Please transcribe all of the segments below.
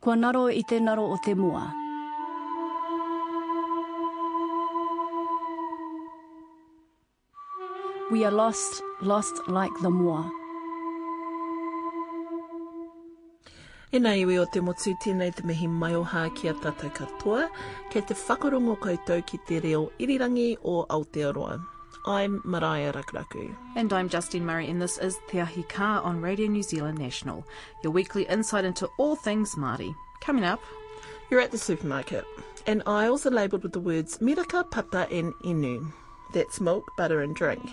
Kua naro i te naro o te mua. We are lost, lost like the mua. E nei iwi o te motu tēnei te mihi mai o hākia tātou katoa, kei te whakarongo koutou ki te reo irirangi o Aotearoa. I'm Maraea Rakuraku. And I'm Justine Murray, and this is Te Ahi Ka on Radio New Zealand National, your weekly insight into all things Māori. Coming up, You're at the supermarket, and aisles are labelled with the words miraka, papa, and inu. That's milk, butter, and drink.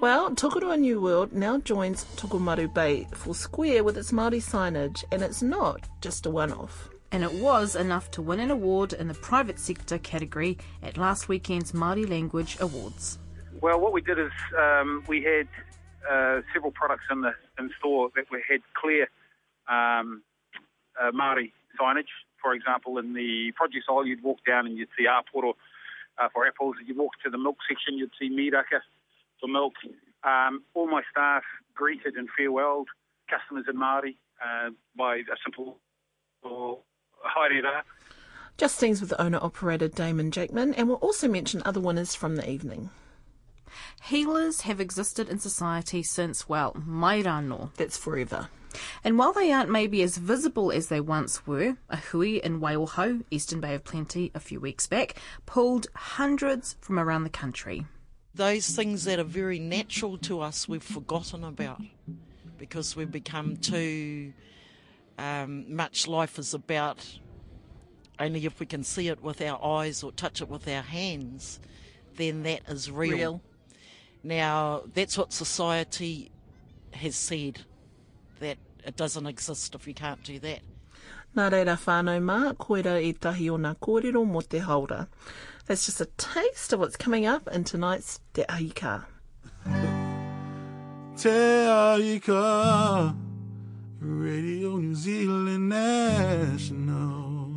Well, Tokoroa New World now joins Tokomaru Bay Four Square with its Māori signage, and it's not just a one off. and it was enough to win an award in the private sector category at last weekend's Māori Language Awards. Well, what we did is um, we had uh, several products in the in store that we had clear um, uh, Māori signage. For example, in the produce aisle, you'd walk down and you'd see Aporo uh, for apples. You walk to the milk section, you'd see Miraka for milk. Um, all my staff greeted and farewelled customers in Māori uh, by a simple or haere rā. Justine's with owner operator Damon Jakeman, and we'll also mention other winners from the evening. Healers have existed in society since, well, Mairano. That's forever. And while they aren't maybe as visible as they once were, a hui in Waiohau, Eastern Bay of Plenty, a few weeks back, pulled hundreds from around the country. those things that are very natural to us we've forgotten about because we've become too um, much life is about only if we can see it with our eyes or touch it with our hands then that is real, Real. Now that's what society has said that it doesn't exist if you can't do that Nā reira whānau mā, koera i tahi o ngā kōrero mo te haura. That's just a taste of what's coming up in tonight's Te Ahi Ka. Te Aika Radio New Zealand National.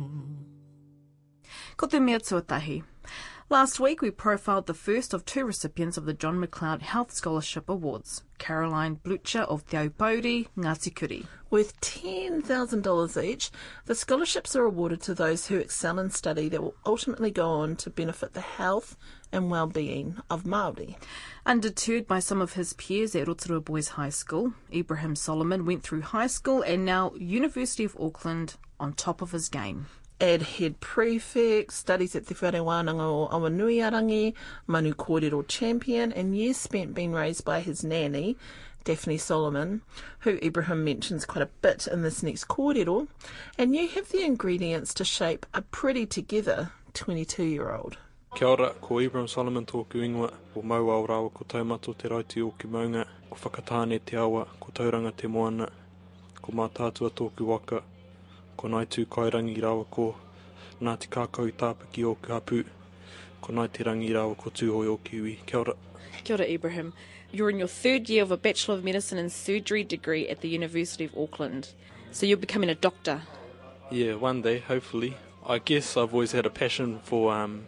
Ko te mea tuatahi. Last week we profiled the first of two recipients of the John McLeod Health Scholarship Awards, Caroline Blucher of Te Aupouri, Ngāti Kuri. Worth $10,000 each, the scholarships are awarded to those who excel in study that will ultimately go on to benefit the health and well-being of Māori. Undeterred by some of his peers at Rotorua Boys High School, Ibrahim Solomon went through high school and now University of Auckland on top of his game. Ad head prefect, studies at Te Whare Wānanga o Awanuiarangi, Manu Kōrero champion, and years spent being raised by his nanny, Daphne Solomon, who Ibrahim mentions quite a bit in this next kōrero, and you have the ingredients to shape a pretty together 22-year-old. Kia ora, ko Ibrahim Solomon tōku ingoa, o mau o rawa ko taumato te raiti o ki maunga, ko whakatāne te awa, ko tauranga te moana, ko mātātua tōku waka, ko nai tū kairangi rawa ko Ngāti kākau tāpaki o ki hapu, ko nai te rangi rawa ko tūhoe o ki ui. Kia ora. Kia ora, Ibrahim. You're in your third year of a Bachelor of Medicine and Surgery degree at the University of Auckland. So you're becoming a doctor. Yeah, one day, hopefully. I guess I've always had a passion for um,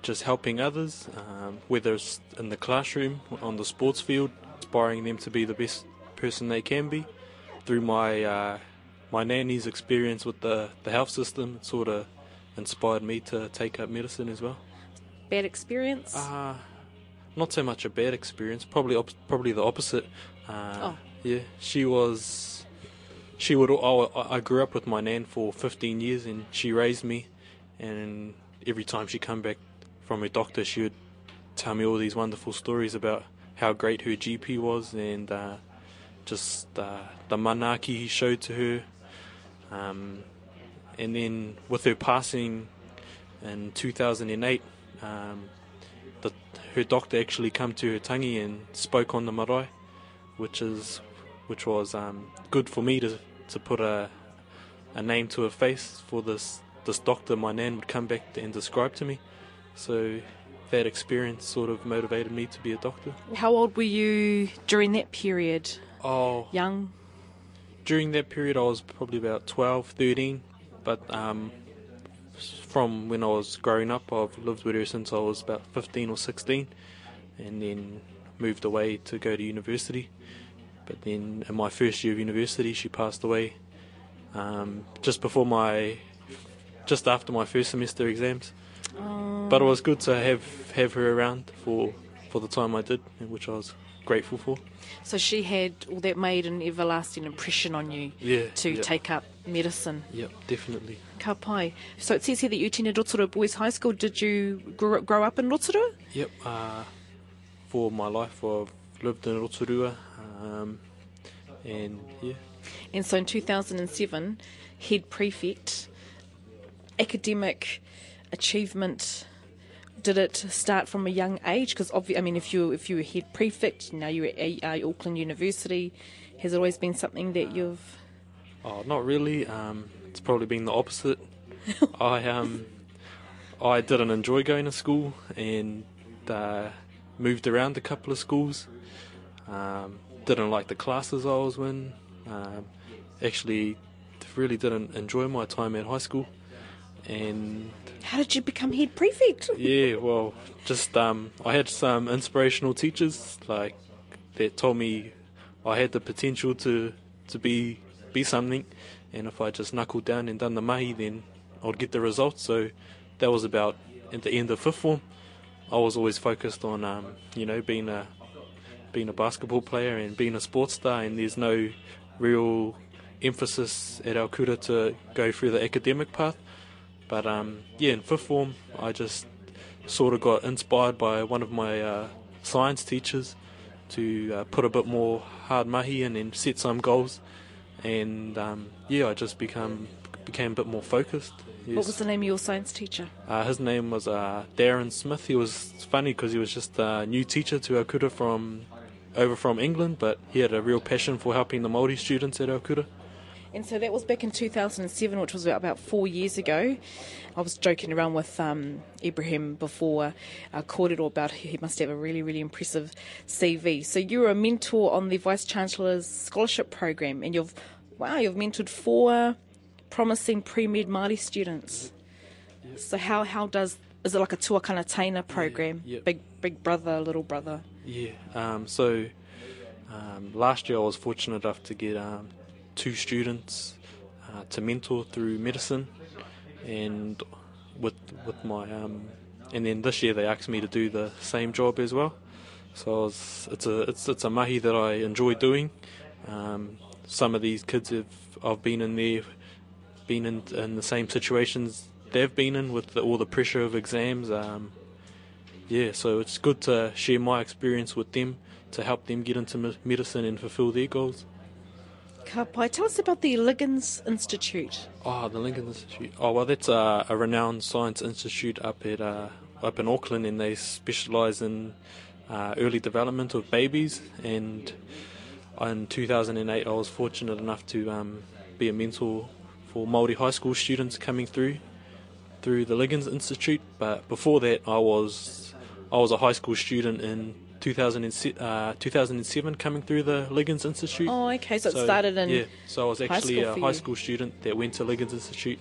just helping others, um, whether it's in the classroom, on the sports field, inspiring them to be the best person they can be. Through my uh, my nanny's experience with the, the health system, sort of inspired me to take up medicine as well. Bad experience? Uh, not so much a bad experience, probably op- probably the opposite. Uh, Oh. Yeah, she was. She would. I, I grew up with my nan for 15 years, and she raised me. And every time she come back from her doctor, she would tell me all these wonderful stories about how great her GP was, and uh, just uh, the manaki he showed to her. Um, and then with her passing in 2008, um, the, her doctor actually come to her tangi and spoke on the marae, which is which was um, good for me to to put a a name to a face for this this doctor my nan would come back and describe to me. So that experience sort of motivated me to be a doctor. How old were you during that period? Oh, Young? During that period I was probably about 12, 13, but um, from when I was growing up, I've lived with her since I was about 15 or 16, and then moved away to go to university. But then in my first year of university, she passed away um, just before my, just after my first semester exams. But it was good to have have her around for for the time I did, which I was grateful for. So she had, well, that made an everlasting impression on you Yeah, to yeah. take up medicine. Yep, definitely. Ka pai. So it says here that you attended Rotorua Boys High School. Did you grow, grow up in Rotorua? Yep. Uh, for my life, I've lived in Rotorua, um, and yeah, And so in 2007, head prefect, academic achievement. Did it start from a young age? Because obvi- I mean, if you if you were head prefect, now you're at uh, Auckland University. Has it always been something that you've? Oh, not really. Um, it's probably been the opposite. I um, I didn't enjoy going to school and uh, moved around a couple of schools. Um, didn't like the classes I was in. Um, actually, really didn't enjoy my time at high school. And How did you become head prefect? yeah, well, just um, I had some inspirational teachers like that told me I had the potential to to be be something, and if I just knuckled down and done the mahi, then I'd get the results. So that was about at the end of fifth form. I was always focused on um, you know being a being a basketball player and being a sports star, and there's no real emphasis at Alcura to go through the academic path. But um, yeah, in fifth form, I just sort of got inspired by one of my uh, science teachers to uh, put a bit more hard mahi in and set some goals. And um, yeah, I just become became a bit more focused. Yes. What was the name of your science teacher? Uh, his name was uh, Darren Smith. He was funny because he was just a new teacher to Alcura from over from England, but he had a real passion for helping the Māori students at Alcura. And so that was back in 2007, which was about, four years ago. I was joking around with um, Ibrahim before i uh, Kōrero about he must have a really, really impressive CV. So you were a mentor on the Vice Chancellor's scholarship program, and you've, wow, you've mentored four promising pre-med Māori students. So how, how does, is it like a tuakana taina program? yeah. Big, big brother, little brother? Yeah. Um, so um, last year I was fortunate enough to get um, two students uh, to mentor through medicine, and with with my um, and then this year they asked me to do the same job as well. So was, it's a it's it's a mahi that I enjoy doing. Um, some of these kids have I've been in there, been in in the same situations they've been in with the, all the pressure of exams. Um, yeah, so it's good to share my experience with them to help them get into medicine and fulfill their goals. Ka pai, tell us about the Liggins Institute. Oh, the Liggins Institute. Oh, well, that's a, renowned science institute up at uh, up in Auckland, and they specialise in uh, early development of babies. And in 2008, I was fortunate enough to um, be a mentor for Māori high school students coming through through the Liggins Institute. But before that, I was I was a high school student in 2007, uh, 2007 coming through the Liggins Institute. Oh, okay, so it started in yeah. So I was actually school a high school student that went to Liggins Institute.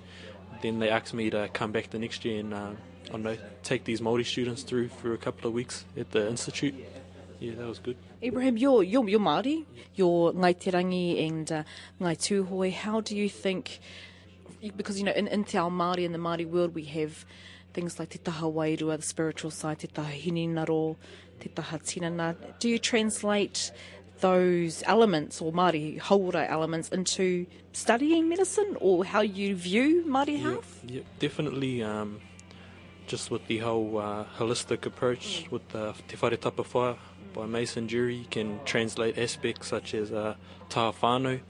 Then they asked me to come back the next year and uh, I don't know take these Māori students through for a couple of weeks at the institute. Yeah, that was good. Ibrahim, you're, you're, you're Māori, you're Ngai Te Rangi and uh, Ngai Tūhoe. How do you think, because, you know, in, in Te Ao Māori, in the Māori world, we have things like Te Taha Wairua, the spiritual side, Te Taha Hinengaro, Te Taha Tinana. Do you translate those elements, or Māori hauora elements, into studying medicine, or how you view Māori health? Yeah, definitely. Um, just with the whole uh, holistic approach with the Te Whare Tapa Whāia by Mason Durie, you can translate aspects such as uh, taha whānau,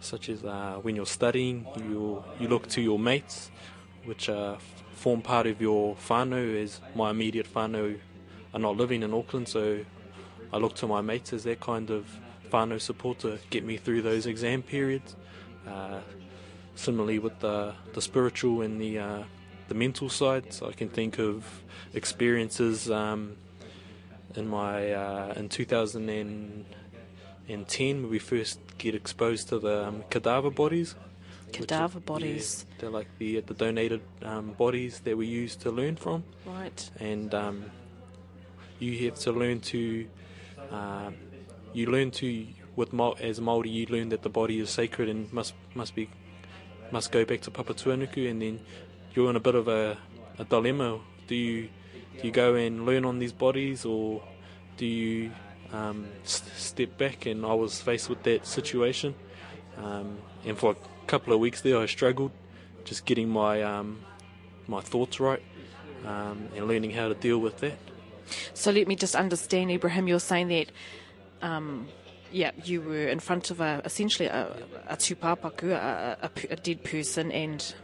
such as uh, when you're studying, you you look to your mates, which f- form part of your whānau, as my immediate whānau are not living in Auckland, so I look to my mates as that kind of whānau support to get me through those exam periods. Uh, similarly with the the spiritual and the uh, the mental side. So I can think of experiences um, in my uh, in 2010 when we first get exposed to the um, cadaver bodies. Cadaver bodies. yeah, they're like the the donated um, bodies that we use to learn from Right. and um, you have to learn to um, you learn to with as Maori you learn that the body is sacred and must must be must go back to Papatuanuku, and then you're in a bit of a, a dilemma. Do you do you go and learn on these bodies, or do you um, s- step back? And I was faced with that situation, um, and for couple of weeks there, I struggled just getting my um, my thoughts right um, and learning how to deal with that. So let me just understand, Ibrahim. You're saying that, um, yeah, you were in front of a essentially a, a tūpāpaku, a, a, a dead person, and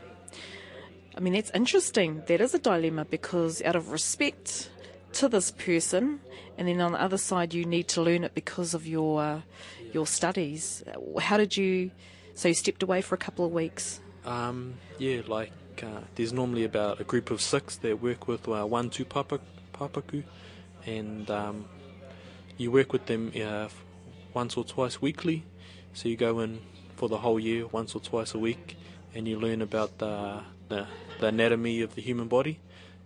I mean that's interesting. That is a dilemma because out of respect to this person, and then on the other side, you need to learn it because of your uh, your studies. How did you? So you stepped away for a couple of weeks. Um, yeah, like uh, there's normally about a group of six that work with uh, one two papa, papaku, and um, you work with them uh, once or twice weekly. So you go in for the whole year, once or twice a week, and you learn about the the, the anatomy of the human body.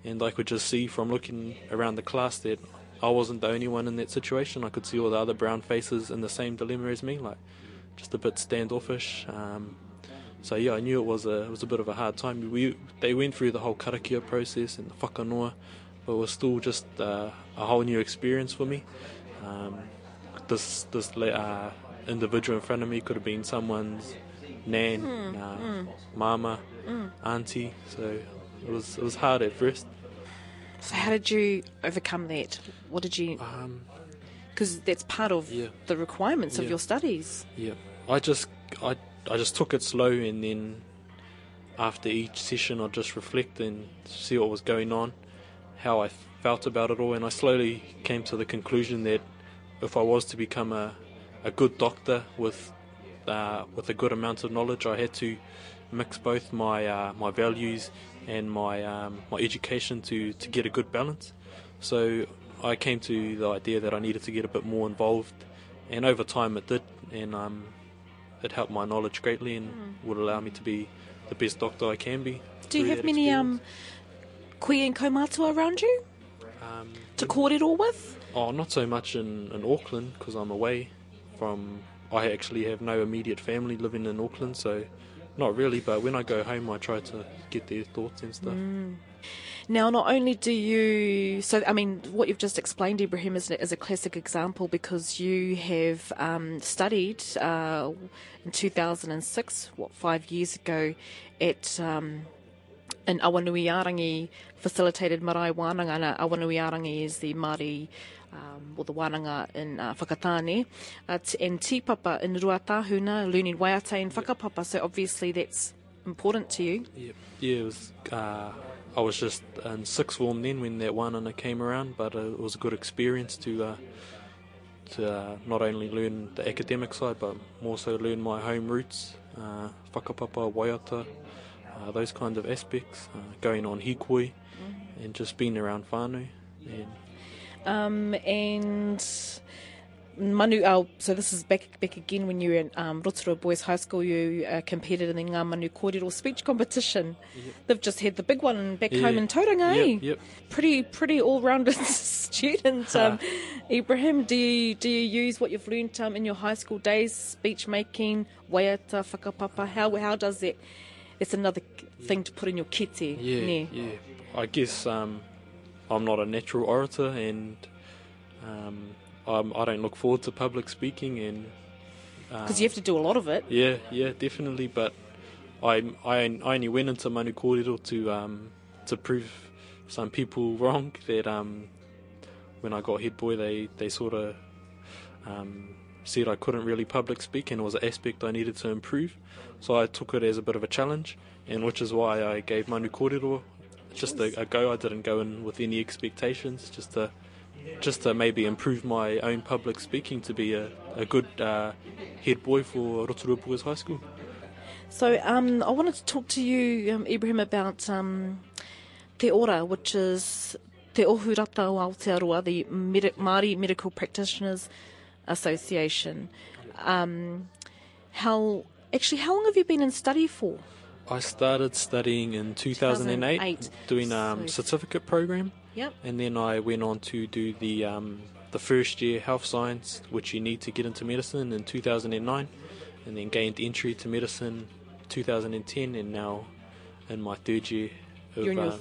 And I could just see from looking around the class that I wasn't the only one in that situation. I could see all the other brown faces in the same dilemma as me, like just a bit standoffish. Um, so yeah, I knew it was a it was a bit of a hard time. We they went through the whole karakia process and the whakanoa, but it was still just uh, a whole new experience for me. Um, this this uh, individual in front of me could have been someone's nan, uh, mama, auntie. So it was it was hard at first. So how did you overcome that? What did you? Um, Because that's part of Yeah. the requirements of Yeah. your studies. Yeah, I just I I just took it slow, and then after each session, I'd just reflect and see what was going on, how I felt about it all, and I slowly came to the conclusion that if I was to become a a good doctor with uh, with a good amount of knowledge, I had to mix both my uh, my values and my um, my education to to get a good balance. So I came to the idea that I needed to get a bit more involved, and over time it did, and um, it helped my knowledge greatly and would allow me to be the best doctor I can be. Do you have many um, kuia and kaumātua around you Um, to all with? oh, not so much in, in Auckland because I'm away from. I actually have no immediate family living in Auckland, so not really. But when I go home, I try to get their thoughts and stuff. Now, not only do you, so I mean, what you've just explained, Ibrahim, is, is a classic example because you have um, studied uh, in 2006, what, five years ago, at um, an Awanuiarangi facilitated marae wānanga. Awanuiarangi is the Māori, um, or the wānanga in uh, Whakatane, uh, and tīpapa in Ruatahuna, learning waiata and whakapapa. So obviously that's important to you. Yeah. It was. Uh, I was just in sixth form then when that one and I came around, but uh, it was a good experience to uh, to uh, not only learn the academic side, but more so learn my home roots, uh, whakapapa, waiata, uh, those kind of aspects, uh, going on hikoi, and just being around whānau. And Um, and Manu, uh, so this is back back again when you were in um, Rotorua Boys High School. You uh, competed in the Ngā Manu Kōrero speech competition. They've just had the big one back Yeah. home in Tauranga, eh? Yep, yep. Pretty pretty all rounded student. Um, Ibrahim, do you do you use what you've learned um, in your high school days, speech making, waiata, whakapapa? How how does that? It's another thing to put in your kete. Yeah, ne? yeah. I guess um, I'm not a natural orator, and um, I'm, I don't look forward to public speaking. And Because you have to do a lot of it. yeah, yeah, definitely. But I, I, I only went into Manu Kōrero to um, to prove some people wrong that um, when I got head boy, they they sort of um, said I couldn't really public speak, and it was an aspect I needed to improve. So I took it as a bit of a challenge, and which is why I gave Manu Kōrero just a, a go. I didn't go in with any expectations, just to just to maybe improve my own public speaking to be a, a good uh, head boy for Rotorua Boys High School. So um, I wanted to talk to you, um, Ibrahim, about um, Te Ora, which is Te Ohurata o Aotearoa, the Medi- Māori Medical Practitioners Association. Um, how actually, how long have you been in study for? I started studying in 2008, 2008. doing um, So- certificate program, Yep. and then I went on to do the um, the first year health science, which you need to get into medicine in 2009, and then gained entry to medicine 2010, and now in my third year. Of, You're in your uh,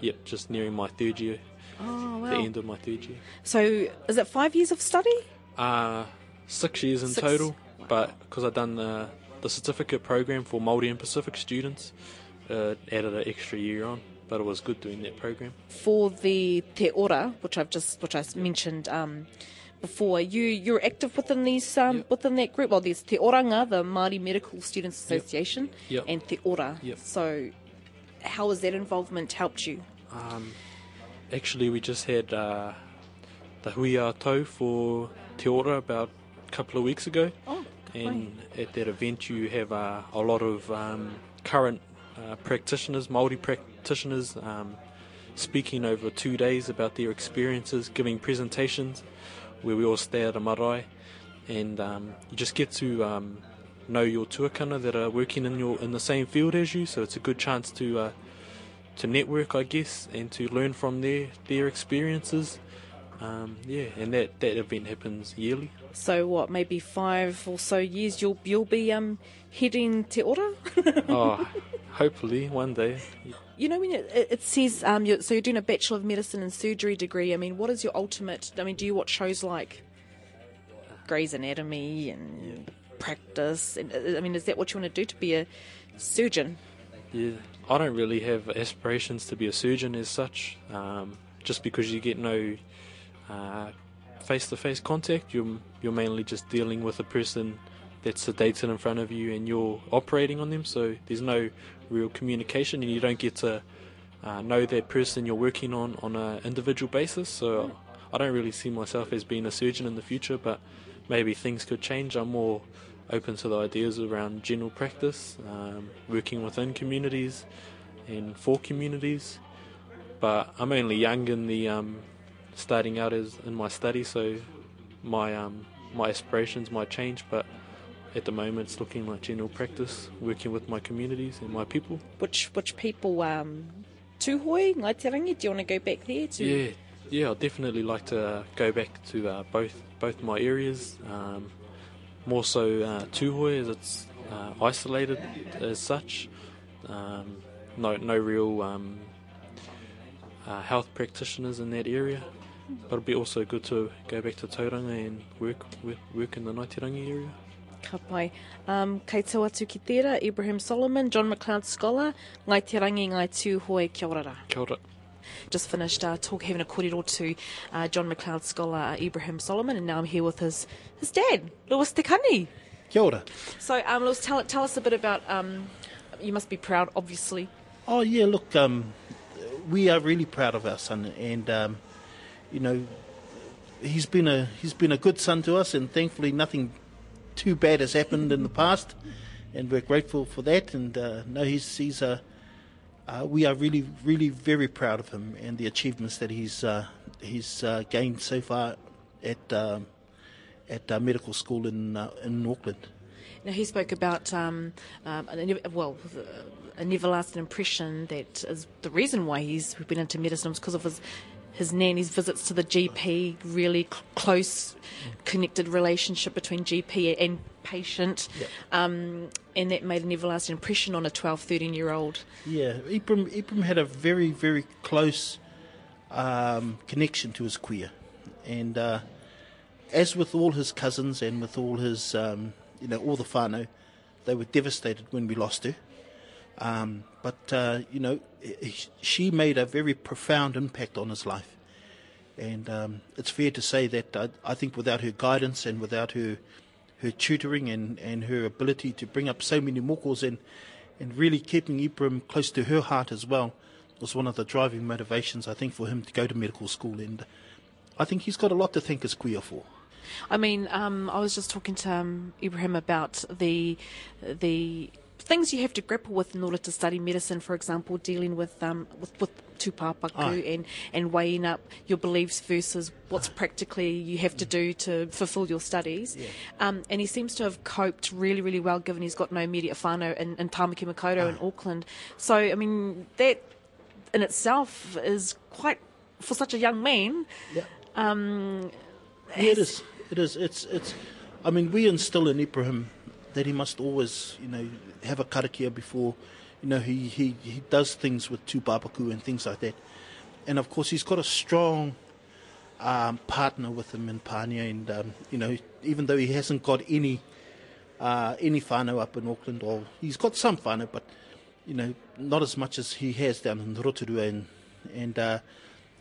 yep, just nearing my third year, Oh, wow. the end of my third year. So, is it five years of study? Uh, six years in Six. total, but because I've done the, the certificate program for Māori and Pacific students, uh, added an extra year on. But it was good doing that program. For the Te Ora, which I've just which I mentioned um, before, you you're active within these um, Yep. within that group. Well, there's Te Oranga, the Māori Medical Students Association, Yep. and Te Ora. Yep. So, how has that involvement helped you? Um, actually, we just had uh, the Huia Tau for Te Ora about a couple of weeks ago. Oh, and at that event you have uh, a lot of um, current uh, practitioners, Māori practitioners, um, speaking over two days about their experiences, giving presentations, where we all stay at a marae, and um, you just get to um, know your tuakana that are working in your in the same field as you. So it's a good chance to uh, to network, I guess, and to learn from their their experiences. Um, yeah, and that, that event happens yearly. So what? Maybe five or so years you'll you'll be um heading Te Ora. oh, hopefully one day. You know, when it, it says um, you're, so you're doing a Bachelor of Medicine and Surgery degree. I mean, what is your ultimate? I mean, do you watch shows like Grey's Anatomy and Practice? And uh, I mean, is that what you want to do to be a surgeon? Yeah, I don't really have aspirations to be a surgeon as such. Um, just because you get no uh, face-to-face contact, you're you're mainly just dealing with a person that's sedated in front of you, and you're operating on them. So there's no real communication, and you don't get to uh, know that person you're working on on an individual basis. So I don't really see myself as being a surgeon in the future, but maybe things could change. I'm more open to the ideas around general practice, um, working within communities and for communities. But I'm only young in the um, starting out as in my study, so my um, my aspirations might change. But at the moment, it's looking like general practice, working with my communities and my people. Which which people? Um, Tuhoe, Ngaitirangi. Do you want to go back there? To Yeah, yeah, I'd definitely like to uh, go back to uh, both both my areas. Um, more so uh, Tuhoe, as it's uh, isolated as such. Um, no, no real um, uh, health practitioners in that area. But it'd be also good to go back to Tauranga and work work, work in the Naitirangi area. Ka pai. Um, kei tau atu ki tērā, Ibrahim Solomon, John McLeod Scholar, ngai te rangi ngai tū hoi kia ora rā. Kia ora. Just finished uh, talk, having a kōrero to uh, John McLeod Scholar, uh, Ibrahim Solomon, and now I'm here with his, his dad, Lewis Tekani. Kia ora. So, um, Lewis, tell, tell us a bit about, um, you must be proud, obviously. Oh yeah, look, um, we are really proud of our son, and um, you know, he's been a he's been a good son to us, and thankfully nothing too bad has happened in the past, and we're grateful for that. And uh, no, he's he's a uh, we are really really very proud of him and the achievements that he's uh, he's uh, gained so far at um, at uh, medical school in uh, in Auckland. Now, he spoke about, um, um, an- well, an everlasting impression that is the reason why he's been into medicine was because of his his nanny's visits to the GP, really cl- close, connected relationship between GP and patient, um, and that made an everlasting impression on a 12, 13 year old. Yeah, Ibram, Ibram had a very, very close um, connection to his kuia. And uh, as with all his cousins and with all his, um, you know, all the whānau, they were devastated when we lost her. Um, but, uh, you know, she made a very profound impact on his life. And um, it's fair to say that I, I think without her guidance and without her her tutoring and, and her ability to bring up so many mokos and, and really keeping Ibrahim close to her heart as well was one of the driving motivations, I think, for him to go to medical school. And I think he's got a lot to thank his kuia for. I mean, um, I was just talking to um, Ibrahim about the the things you have to grapple with in order to study medicine. For example, dealing with um, with, with and and weighing up your beliefs versus what's practically you have to do to fulfil your studies. Um, and he seems to have coped really, really well, given he's got no immediate whānau in, in Tamaki Makaurau in Auckland. So, I mean, that in itself is quite for such a young man. Yeah. Um, Yeah, it is. It is. It's. It's. I mean, we instill in Ibrahim that he must always, you know, have a karakia before, you know, he, he, he does things with tūpapaku and things like that. And of course, he's got a strong um, partner with him in Pania, and um, you know, even though he hasn't got any uh, any whānau up in Auckland, or he's got some whānau, but you know, not as much as he has down in Rotorua, and and uh,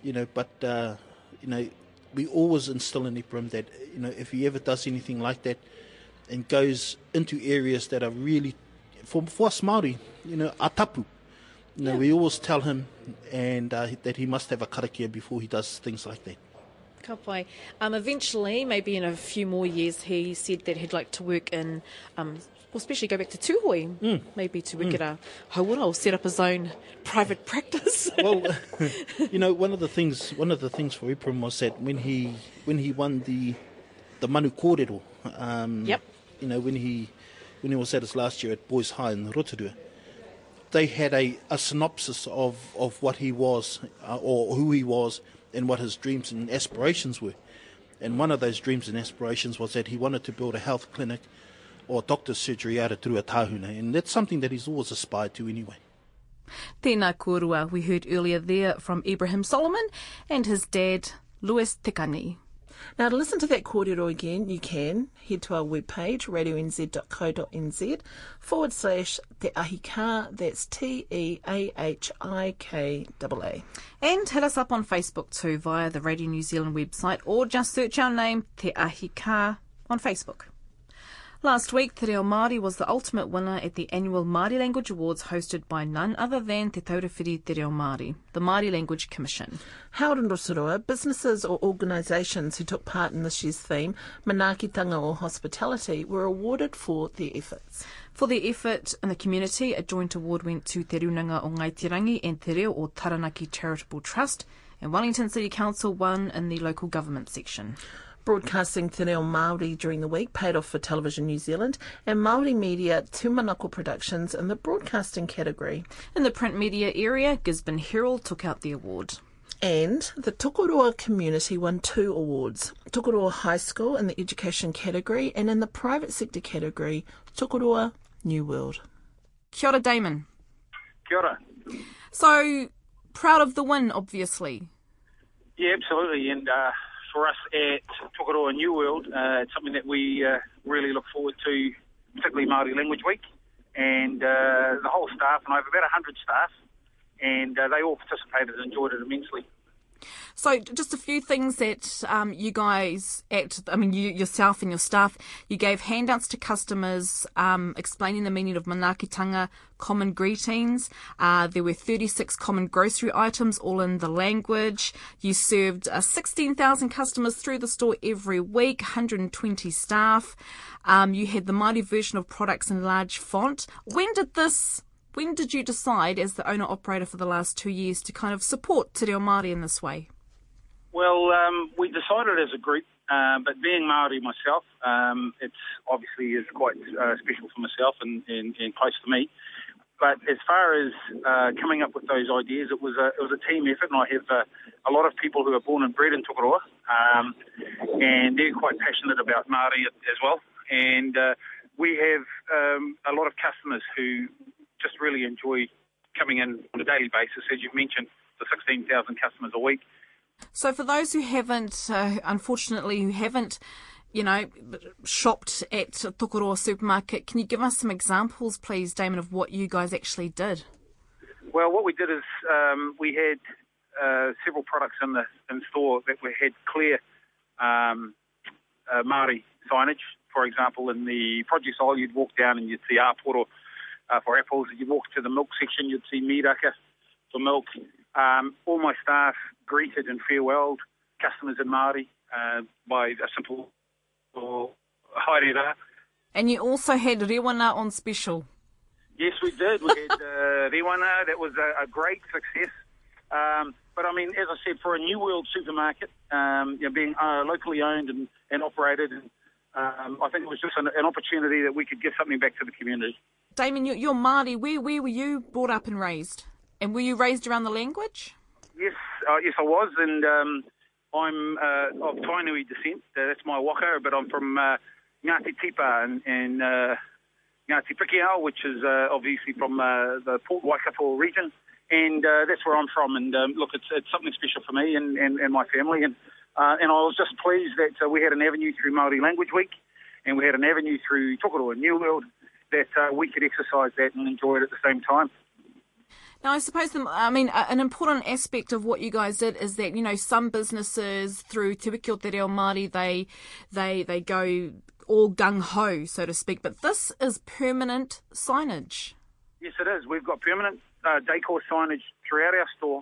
you know, but uh, you know, we always instill in Ibrahim that you know, if he ever does anything like that, and goes into areas that are really for for us Maori, you know, atapu. You know, we always tell him and uh, that he must have a karakia before he does things like that. Ka. Um, eventually, maybe in a few more years, he said that he'd like to work in, um, well, especially go back to Tūhoe, maybe to work at a hauora or set up his own private practice. well, you know, one of the things one of the things for Iprim was that when he when he won the the Manu Kōrero, um, Yep. you know, when he when he was at us last year at Boys High in Rotorua, they had a, a synopsis of, of what he was uh, or who he was and what his dreams and aspirations were. And one of those dreams and aspirations was that he wanted to build a health clinic or doctor's surgery out of Ruatahuna, and that's something that he's always aspired to anyway. Tēnā kōrua we heard earlier there from Ibrahim Solomon and his dad, Louis Tekani. Now, to listen to that kōrero again, you can head to our webpage, radionz.co.nz forward slash te ahi ka, that's T E A H I K A. And hit us up on Facebook too via the Radio New Zealand website or just search our name, Te Ahi Ka, on Facebook. Last week, Te Reo Māori was the ultimate winner at the annual Māori Language Awards hosted by none other than Te Taurewhiri Te Reo Māori, the Māori Language Commission. Held and Rotorua, businesses or organisations who took part in this year's theme, Manaakitanga or Hospitality, were awarded for their efforts. For their effort in the community, a joint award went to Te Runanga o Ngaitirangi and Te Reo o Taranaki Charitable Trust, and Wellington City Council won in the local government section. Broadcasting Te Reo Māori during the week paid off for Television New Zealand and Māori Media Tumanako Productions in the broadcasting category. In the print media area, Gisborne Herald took out the award. And the Tokoroa community won two awards Tokoroa High School in the education category, and in the private sector category, Tokoroa New World. Kia ora, Damon. Kia ora. So, proud of the win, obviously. Yeah, absolutely. And uh, for us at Tokoroa New World, uh, it's something that we uh, really look forward to, particularly Māori Language Week. And uh, the whole staff, and I have about 100 staff, and uh, they all participated and enjoyed it immensely. So, just a few things that um, you guys at, I mean, you yourself and your staff, you gave handouts to customers um, explaining the meaning of manakitanga, common greetings. Uh, there were 36 common grocery items, all in the language. You served uh, 16,000 customers through the store every week, 120 staff. Um, you had the Māori version of products in large font. When did this when did you decide, as the owner operator for the last two years, to kind of support Te Reo Māori in this way? Well, um, we decided as a group, uh, but being Maori myself, um, it's obviously is quite uh, special for myself and, and, and close to me. But as far as uh, coming up with those ideas, it was a it was a team effort, and I have uh, a lot of people who are born and bred in Tokoroa, um, and they're quite passionate about Maori as well. And uh, we have um, a lot of customers who just really enjoy coming in on a daily basis, as you've mentioned, the 16,000 customers a week. So, for those who haven't, uh, unfortunately, who haven't, you know, shopped at Tokoroa supermarket, can you give us some examples, please, Damon, of what you guys actually did? Well, what we did is um, we had uh, several products in the in store that we had clear um, uh, Māori signage. For example, in the produce aisle, you'd walk down and you'd see Aporo uh, for apples. If You'd walk to the milk section, you'd see Miraka for milk. Um, all my staff greeted and farewelled customers in Māori uh, by a simple or haere And you also had Rewana on special. Yes, we did. We had uh, Rewana. That was a, a great success. Um, but I mean, as I said, for a New World supermarket, um, you know, being uh, locally owned and, and operated, and, um, I think it was just an, an opportunity that we could give something back to the community. Damon, you're, you're Māori. Where, where were you brought up and raised? And were you raised around the language? Yes, uh, yes, I was, and um, I'm uh, of Tainui descent. Uh, that's my waka, but I'm from uh, Ngāti Tipa in, in uh, Ngāti Pikiao, which is uh, obviously from uh, the Port Waikato region. And uh, that's where I'm from. And um, look, it's, it's something special for me and, and, and my family. And, and I was just pleased that we had an avenue through Māori Language Week and we had an avenue through Tokoroa New World that we could exercise that and enjoy it at the same time. Now, I suppose, the, I mean, an important aspect of what you guys did is that, you know, some businesses through Te Wiki o Te Reo Māori, they, they, they go all gung-ho, so to speak, but this is permanent signage. Yes, it is. We've got permanent uh, decor signage throughout our store,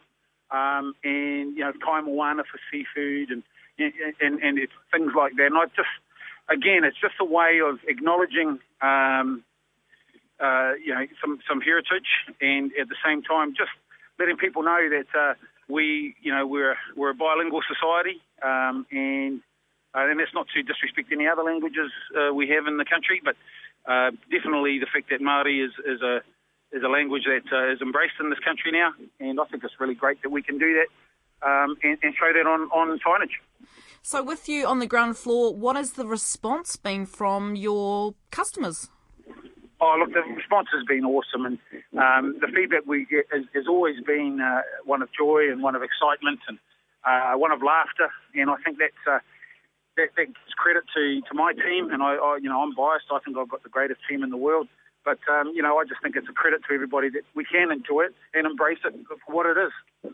um, and you know, kai moana for seafood and and and things like that. And I just, again, it's just a way of acknowledging, um, uh, you know, some some heritage, and at the same time, just letting people know that uh, we, you know, we're we're a bilingual society, um, and uh, and that's not to disrespect any other languages uh, we have in the country, but uh, definitely the fact that Māori is, is a is a language that uh, is embraced in this country now, and I think it's really great that we can do that um, and, and show that on, on signage. So, with you on the ground floor, what has the response been from your customers? Oh, look, the response has been awesome, and um, the feedback we get has, has always been uh, one of joy and one of excitement and uh, one of laughter, and I think that's uh, that, that gives credit to, to my team, and I, I, you know, I'm biased. I think I've got the greatest team in the world, but um, you know, I just think it's a credit to everybody that we can enjoy it and embrace it for what it is.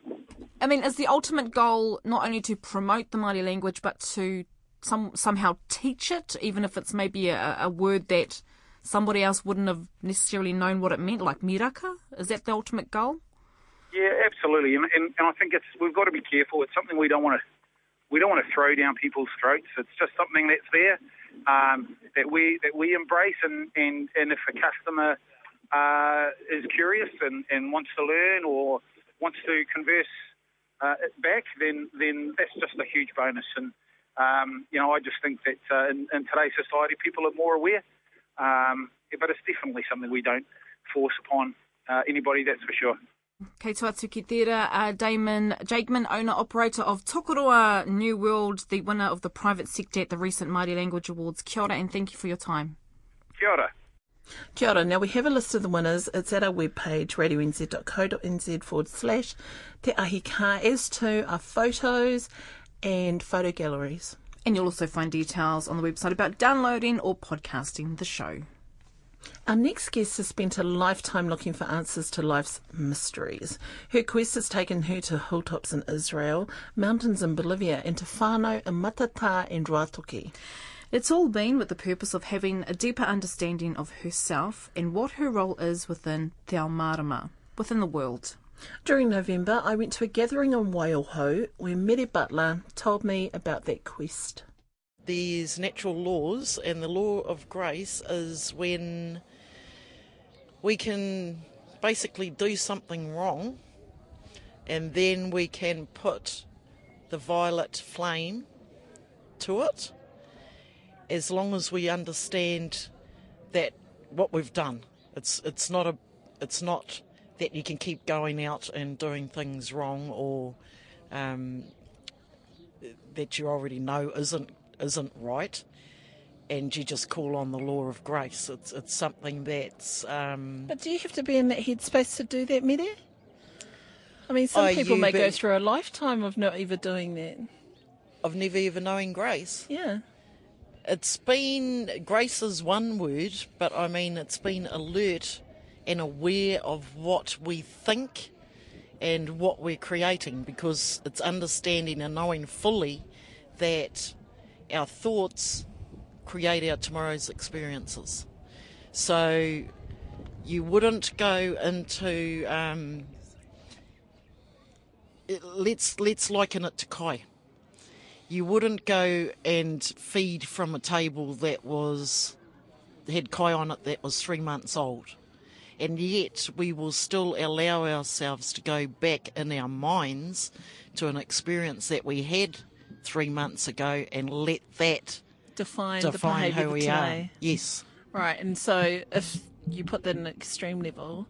I mean, is the ultimate goal not only to promote the Māori language, but to some somehow teach it, even if it's maybe a, a word that somebody else wouldn't have necessarily known what it meant, like miraka? Is that the ultimate goal? Yeah, absolutely, and, and, and I think it's we've got to be careful. It's something we don't want to we don't want to throw down people's throats. It's just something that's there um, that we that we embrace, and, and, and if a customer uh, is curious and, and wants to learn or wants to converse uh, back, then then that's just a huge bonus. And um, you know, I just think that uh, in, in today's society, people are more aware. Um, but it's definitely something we don't force upon uh, anybody. That's for sure. Kei tō atu ki tērā, uh, Damon Jakeman, owner-operator of Tokoroa New World, the winner of the private sector at the recent Māori Language Awards. Kia ora and thank you for your time. Kia ora. Kia ora. Now we have a list of the winners. It's at our webpage, radionz.co.nz forward slash Te Ahi Ka, as to our photos and photo galleries. And you'll also find details on the website about downloading or podcasting the show. Our next guest has spent a lifetime looking for answers to life's mysteries. Her quest has taken her to hilltops in Israel, mountains in Bolivia, and to whānau in Matata and Ruatoki. It's all been with the purpose of having a deeper understanding of herself and what her role is within Te within the world. During November, I went to a gathering in Waiho where Mere Butler told me about that quest. There's natural laws, and the law of grace is when we can basically do something wrong, and then we can put the violet flame to it, as long as we understand that what we've done. It's it's not a it's not that you can keep going out and doing things wrong or um, that you already know isn't isn't right, and you just call on the law of grace. It's it's something that's. Um, But do you have to be in that headspace to do that, Mere? I mean, some Oh, people may go through a lifetime of not ever doing that. of never ever knowing grace. Yeah. It's been grace is one word, but I mean it's been alert and aware of what we think and what we're creating because it's understanding and knowing fully that our thoughts create our tomorrow's experiences. So you wouldn't go into um, let's let's liken it to kai you wouldn't go and feed from a table that was had kai on it that was three months old. And yet we will still allow ourselves to go back in our minds to an experience that we had three months ago and let that Define, define the who behaviour we today. are. Yes. Right, and so if you put that in an extreme level,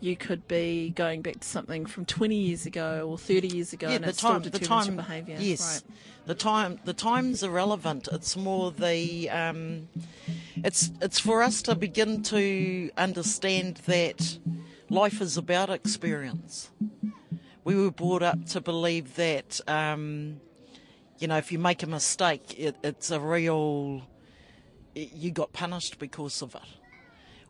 you could be going back to something from 20 years ago or 30 years ago, and it still determines your behaviour. Yes, Right. The time the time's irrelevant. It's more the um, it's it's for us to begin to understand that life is about experience. We were brought up to believe that um, you know if you make a mistake, it, it's a real you got punished because of it.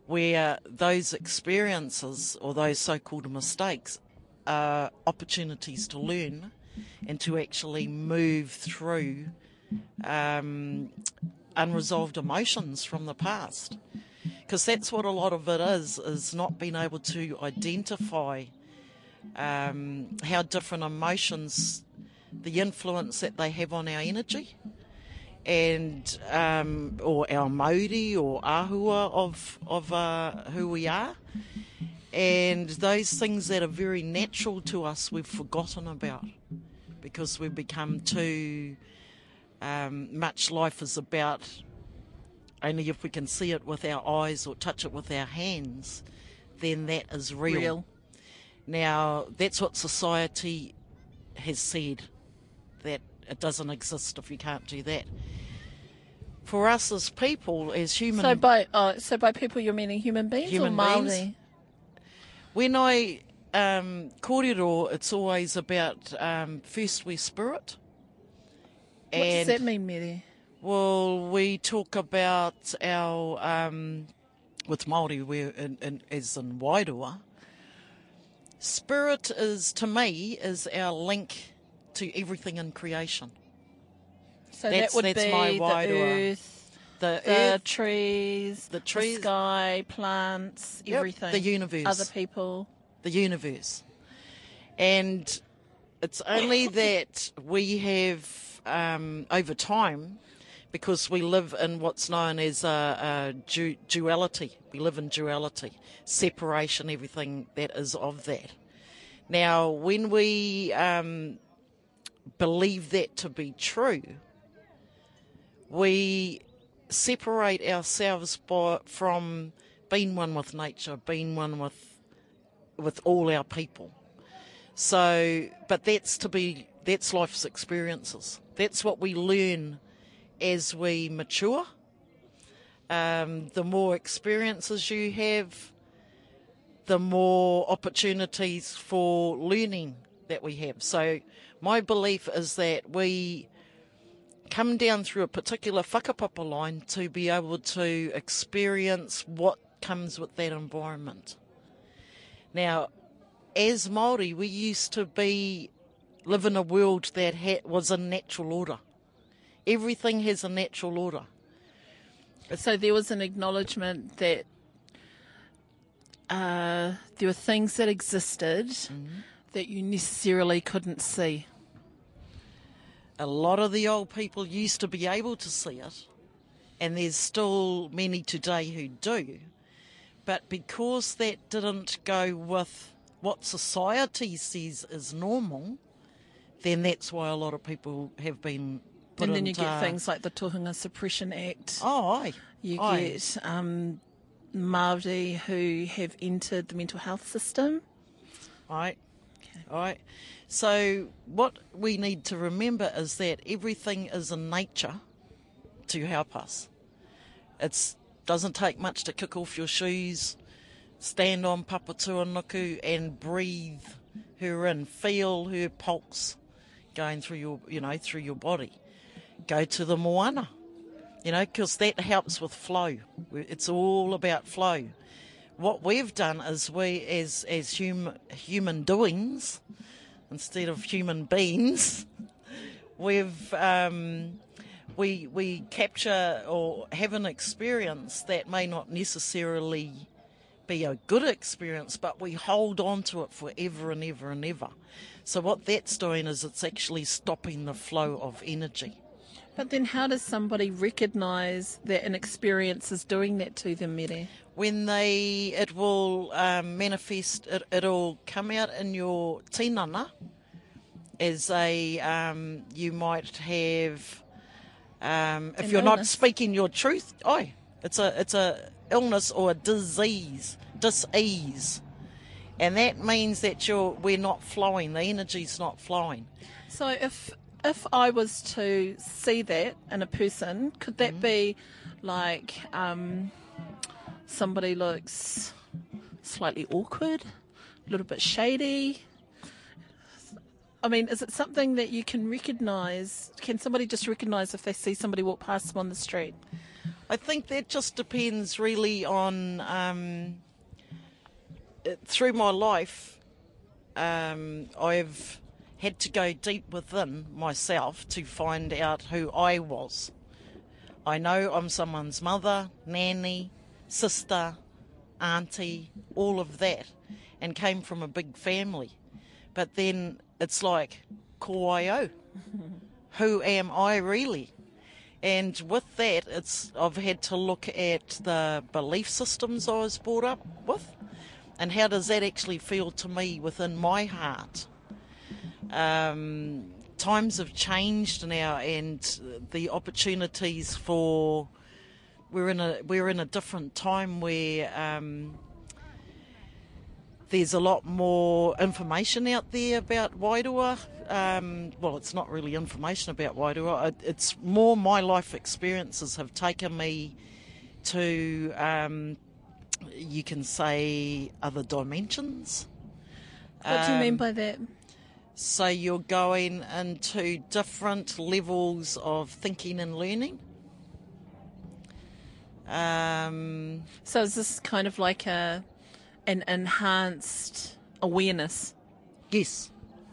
Where those experiences or those so-called mistakes are opportunities to learn and to actually move through um, unresolved emotions from the past. Because that's what a lot of it is, is not being able to identify um, how different emotions, the influence that they have on our energy, and um, or our mauri or ahua of of uh, who we are, and those things that are very natural to us, we've forgotten about because we've become too um, much. Life is about only if we can see it with our eyes or touch it with our hands, then that is real. Real. Now, that's what society has said that it doesn't exist if you can't do that. For us as people, as human, So by oh, so by people you're meaning human beings Human or beings. When I um, kōrero, it's always about um, first we spirit. What does that mean, Mere? Well, we talk about our um, with Maori, we're in, in, as in Wairua. Spirit is to me is our link to everything in creation. So That's- that would that's be my the earth, The, the earth, trees, the trees- sky, plants, Yep, everything. the universe. Other people. the universe, and it's only that we have um, over time, because we live in what's known as a, a du- duality. We live in duality, separation, everything that is of that. Now, when we um, believe that to be true, we separate ourselves by, from being one with nature, being one with with all our people. So, but that's to be that's life's experiences. That's what we learn as we mature. Um, the more experiences you have, the more opportunities for learning that we have. So, my belief is that we come down through a particular whakapapa line to be able to experience what comes with that environment. Now, as Maori, we used to be live in a world that ha- was in natural order. Everything has a natural order. So there was an acknowledgement that uh, there were things that existed Mm-hmm. that you necessarily couldn't see. A lot of the old people used to be able to see it, and there's still many today who do. But because that didn't go with what society says is normal, then that's why a lot of people have been put and then you get things like the Tohunga Suppression Act. Oh, aye. You aye. get um, Māori who have entered the mental health system. Right. Right. So what we need to remember is that everything is in nature to help us. It doesn't take much to kick off your shoes, stand on Papatūānuku and breathe her in, feel her pulse going through your, you know, through your body. Go to the moana, you know, because that helps with flow. It's all about flow what we've done is we, as as hum, human doings, instead of human beings, we've um, we we capture or have an experience that may not necessarily be a good experience, but we hold on to it forever and ever and ever. So what that's doing is it's actually stopping the flow of energy. But then how does somebody recognise that an experience is doing that to them, Mere? when they it will um, manifest it, it'll come out in your tinana as a um, you might have um, if An you're not speaking your truth oh it's a it's a illness or a disease disease and that means that you're we're not flowing. The energy's not flowing. So if if I was to see that in a person, could that be like um, somebody looks slightly awkward, a little bit shady? I mean, is it something that you can recognise? Can somebody just recognise if they see somebody walk past them on the street? I think that just depends really on um, through my life. Um, I've had to go deep within myself to find out who I was. I know I'm someone's mother, nanny, sister, auntie, all of that, and came from a big family. But then it's like, ko ai. Who am I really? And with that, it's I've had to look at the belief systems I was brought up with, and how does that actually feel to me within my heart. Um, times have changed now, and the opportunities for we're in a we're in a different time where. Um, there's a lot more information out there about Wairua. Um, well, it's not really information about Wairua. It, it's more my life experiences have taken me to, um, you can say, other dimensions. What do you mean Um, by that? So you're going into different levels of thinking and learning. Um, So is this kind of like a an enhanced awareness? yes,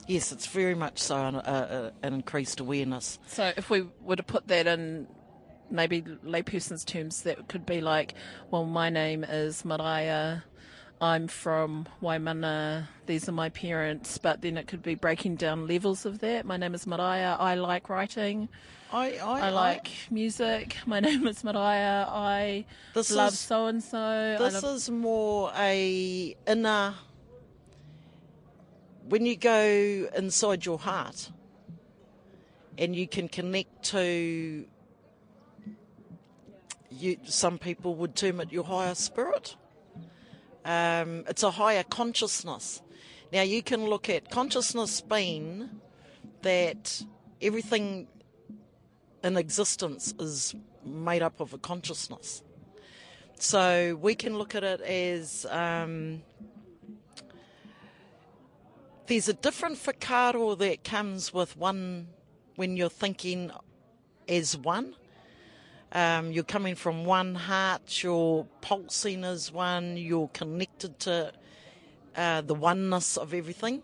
yes, it's very much so an, uh, an increased awareness. So if we were to put that in maybe layperson's terms, that could be like, well, my name is Maraea. I'm from Waimana. These are my parents. But then it could be breaking down levels of that. My name is Maraea. I like writing. I, I, I like music. My name is Maraea. I This love so and so. This is more a inner. When you go inside your heart, and you can connect to. You, some people would term it your higher spirit. Um, it's a higher consciousness. Now you can look at consciousness being that everything in existence is made up of a consciousness. So we can look at it as um, there's a different whakaaro that comes with one when you're thinking as one. Um, you're coming from one heart, you're pulsing as one, you're connected to uh, the oneness of everything.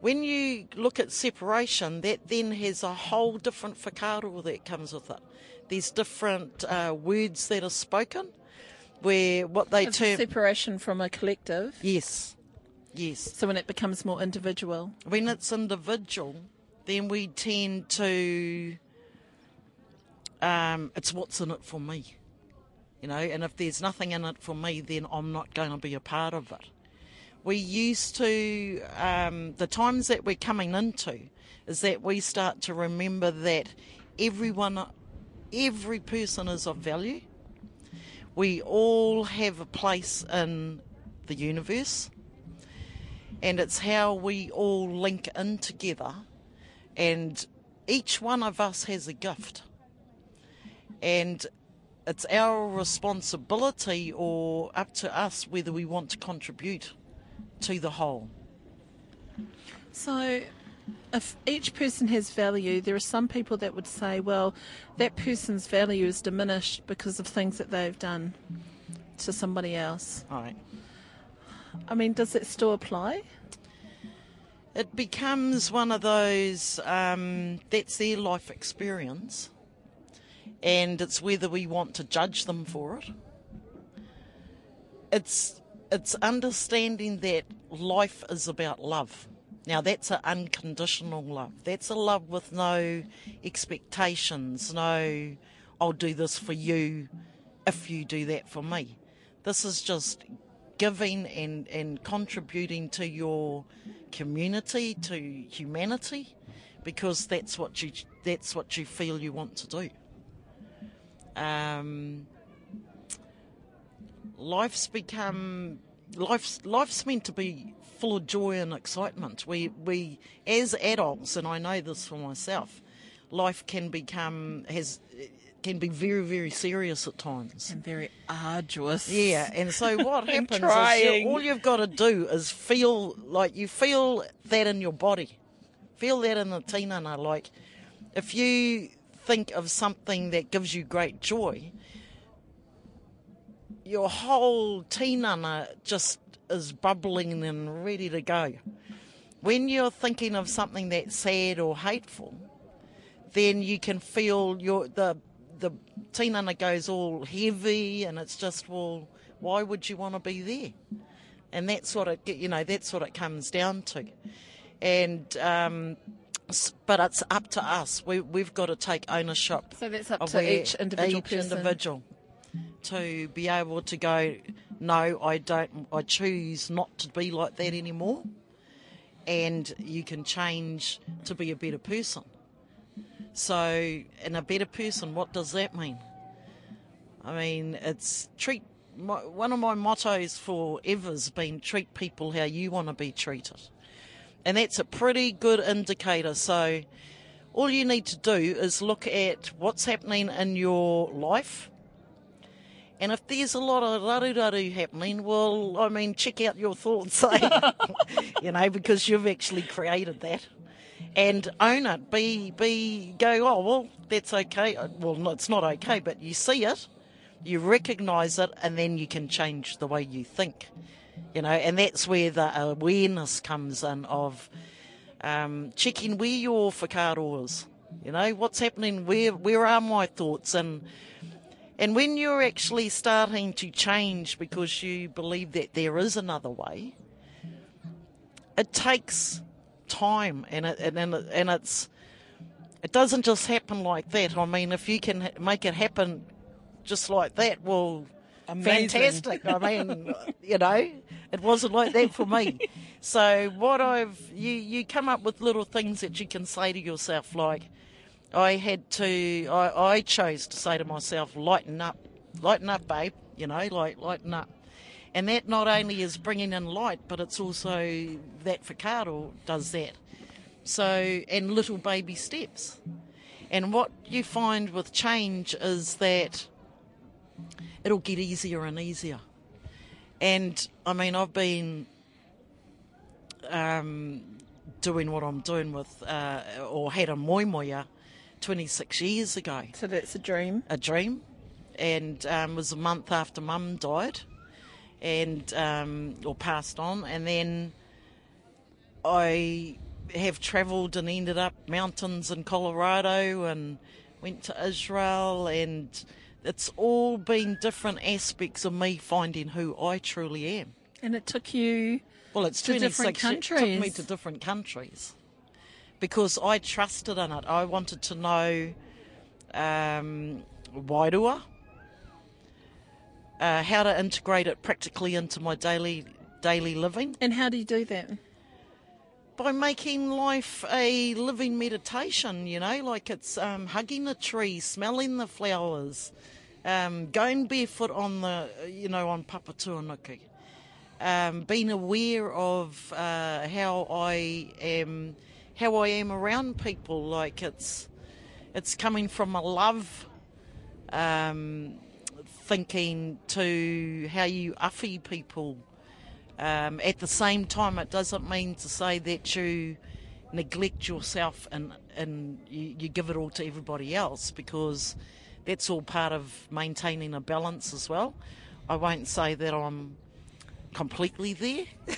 When you look at separation, that then has a whole different whakaaro that comes with it. There's different uh, words that are spoken where what they It's term. separation from a collective. yes, yes. So when it becomes more individual. When it's individual, then we tend to. Um, it's what's in it for me, you know. And if there's nothing in it for me, then I'm not going to be a part of it. We used to um, the times that we're coming into is that we start to remember that everyone, every person is of value. We all have a place in the universe and it's how we all link in together and each one of us has a gift and it's our responsibility or up to us whether we want to contribute to the whole So, if each person has value, there are some people that would say, well, that person's value is diminished because of things that they've done to somebody else. all right I mean, does it still apply? it becomes one of those um, that's their life experience and it's whether we want to judge them for it. It's it's understanding that life is about love. Now that's an unconditional love. That's a love with no expectations no i'll do this for you if you do that for me. This is just giving and, and contributing to your community, to humanity, because that's what you that's what you feel you want to do. Um, life's become life's life's meant to be full of joy and excitement. We we as adults, and I know this for myself, life can become has can be very very serious at times. And very arduous. Yeah, and so what happens is you, all you've got to do is feel like you feel that in your body, feel that in the tinana. Like if you think of something that gives you great joy, your whole tinana just is bubbling and ready to go. When you're thinking of something that's sad or hateful, then you can feel your the the tinana goes all heavy and it's just well why would you want to be there and that's what it you know that's what it comes down to and um but it's up to us we, we've got to take ownership So that's up of to where each individual each person. individual to be able to go no i don't i choose not to be like that anymore and you can change to be a better person so, and a better person, what does that mean? I mean, it's treat. My, one of my mottos forever's been treat people how you want to be treated, and that's a pretty good indicator. So, all you need to do is look at what's happening in your life. And if there's a lot of raru happening, well, I mean, check out your thoughts, eh? you know, because you've actually created that and own it. Be be go. Oh well, that's okay. Well, no, it's not okay, but you see it, you recognise it, and then you can change the way you think. You know, and that's where the awareness comes in of um, checking where your whakaaro is. You know, what's happening? Where where are my thoughts? And and when you're actually starting to change because you believe that there is another way, it takes time and it, and and, it, and it's it doesn't just happen like that. I mean, if you can make it happen just like that, well, Amazing. fantastic. I mean, you know, it wasn't like that for me. So what I've you you come up with little things that you can say to yourself, like I had to I, I chose to say to myself, lighten up, lighten up, babe. You know, like lighten up. And that not only is bringing in light, but it's also that whakaaro does that. So, and little baby steps. And what you find with change is that it'll get easier and easier. And I mean, I've been um, doing what I'm doing with, uh, or had a moemoeā 26 years ago So that's a dream. a dream, and um, it was a month after Mum died, and um, or passed on, and then I have travelled and ended up mountains in Colorado and went to Israel, and it's all been different aspects of me finding who I truly am. And it took you. Well, it's To different 26 It took me to different countries because I trusted in it. I wanted to know um, Wairua, uh, how to integrate it practically into my daily daily living And how do you do that? by making life a living meditation. You know, like it's um, hugging the tree, smelling the flowers, um, going barefoot on the you know on Papatuanuku. Um, being aware of uh, how I am, how I am around people. Like it's, it's coming from a love, um, thinking to how you uffy people. Um, at the same time, it doesn't mean to say that you neglect yourself and and you, you give it all to everybody else because that's all part of maintaining a balance as well. I won't say that I'm completely there,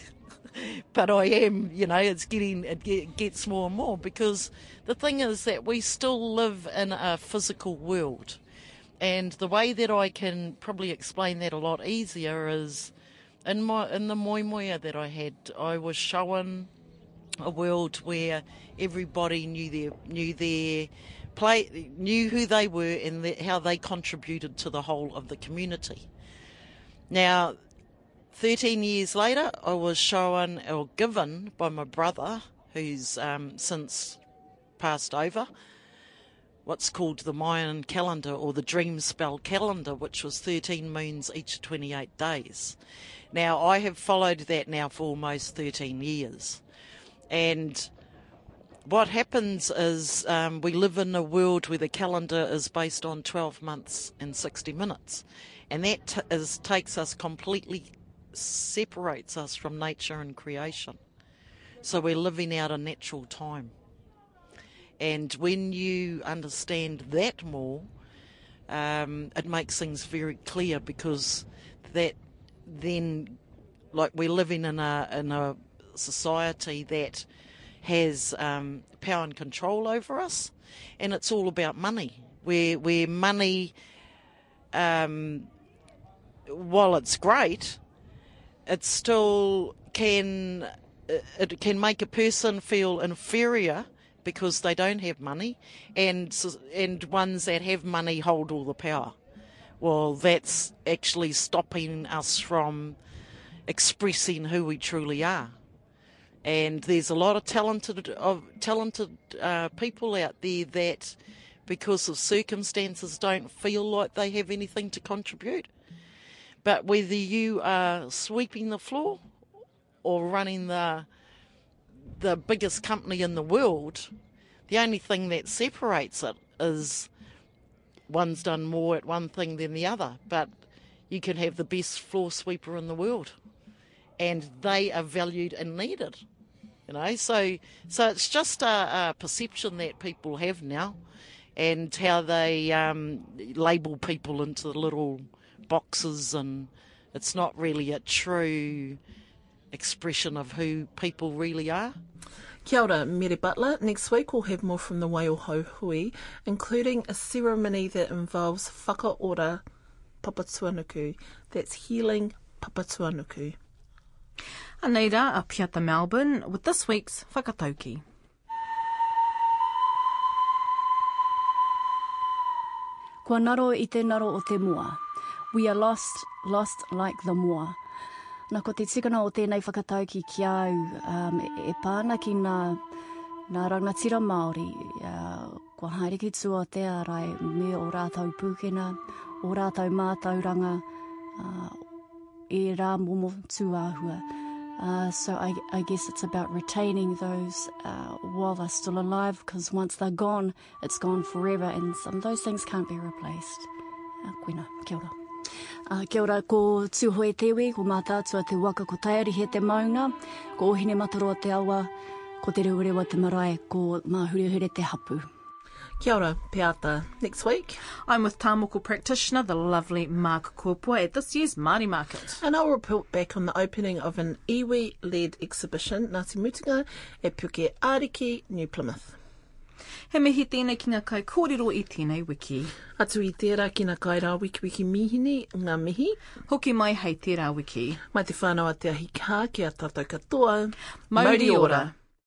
but I am. You know, it's getting it ge- gets more and more because the thing is that we still live in a physical world, and the way that I can probably explain that a lot easier is in my in the moemoeā that I had, I was shown a world where everybody knew their knew their play knew who they were and the, how they contributed to the whole of the community. Now, 13 years later, I was shown or given by my brother, who's um, since passed over, what's called the Mayan calendar or the Dreamspell calendar, which was 13 moons each 28 days. Now, I have followed that now for almost 13 years. And what happens is um, we live in a world where the calendar is based on 12 months and 60 minutes. And that t- is, takes us completely, separates us from nature and creation. So we're living out a natural time. And when you understand that more, um, it makes things very clear because that then, like we're living in a in a society that has um, power and control over us, and it's all about money. Where where money, um, while it's great, it still can it can make a person feel inferior because they don't have money, and and ones that have money hold all the power. Well, that's actually stopping us from expressing who we truly are. And there's a lot of talented of talented uh, people out there that, because of circumstances, don't feel like they have anything to contribute. But whether you are sweeping the floor or running the the biggest company in the world, the only thing that separates it is one's done more at one thing than the other. But you can have the best floor sweeper in the world, and they are valued and needed. You know, so so it's just a, a perception that people have now, and how they um, label people into little boxes, and it's not really a true expression of who people really are. Kia ora, Mary Butler. Next week we'll have more from the Waiho Hui, including a ceremony that involves whakaora papatuanuku. That's healing papatuanuku. Aneira, a Piata Melbourne, with this week's Whakatauki. Kua naro i te naro o te mua. We are lost, lost like the moa. Nā ko te tikana o tēnei whakatauki ki au um, e, e pāna ki nā, nā rangatira Māori. Uh, kua haeriki tua te arai me o rātau pūkena, o rātau mātauranga, uh, e rā momo tuāhua. Uh, so I, I guess it's about retaining those uh, while they're still alive, because once they're gone, it's gone forever, and some of those things can't be replaced. Uh, kuina, kia ora. Uh, kia ora, ko tūhoe Tewi, ko mātātua te waka, ko taiari he te maunga, ko ohine mataroa te awa, ko te reurewa te marae, ko māhurehure te hapu. Kia ora, Peata. Next week, I'm with Tāmoko practitioner, the lovely Mark Kopua, at this year's Māori Market. and I'll report back on the opening of an iwi-led exhibition, Ngāti Mutunga, at Puke Ariki, New Plymouth. He mihi tēnei ki ngā kai kōrero i tēnei wiki. Atu i tērā ki ngā kairā wiki wiki mihini, ngā mihi, Hoki mai hei tērā wiki. mai te whānau a te ahi kā ki a tātou katoa. Mauri ora.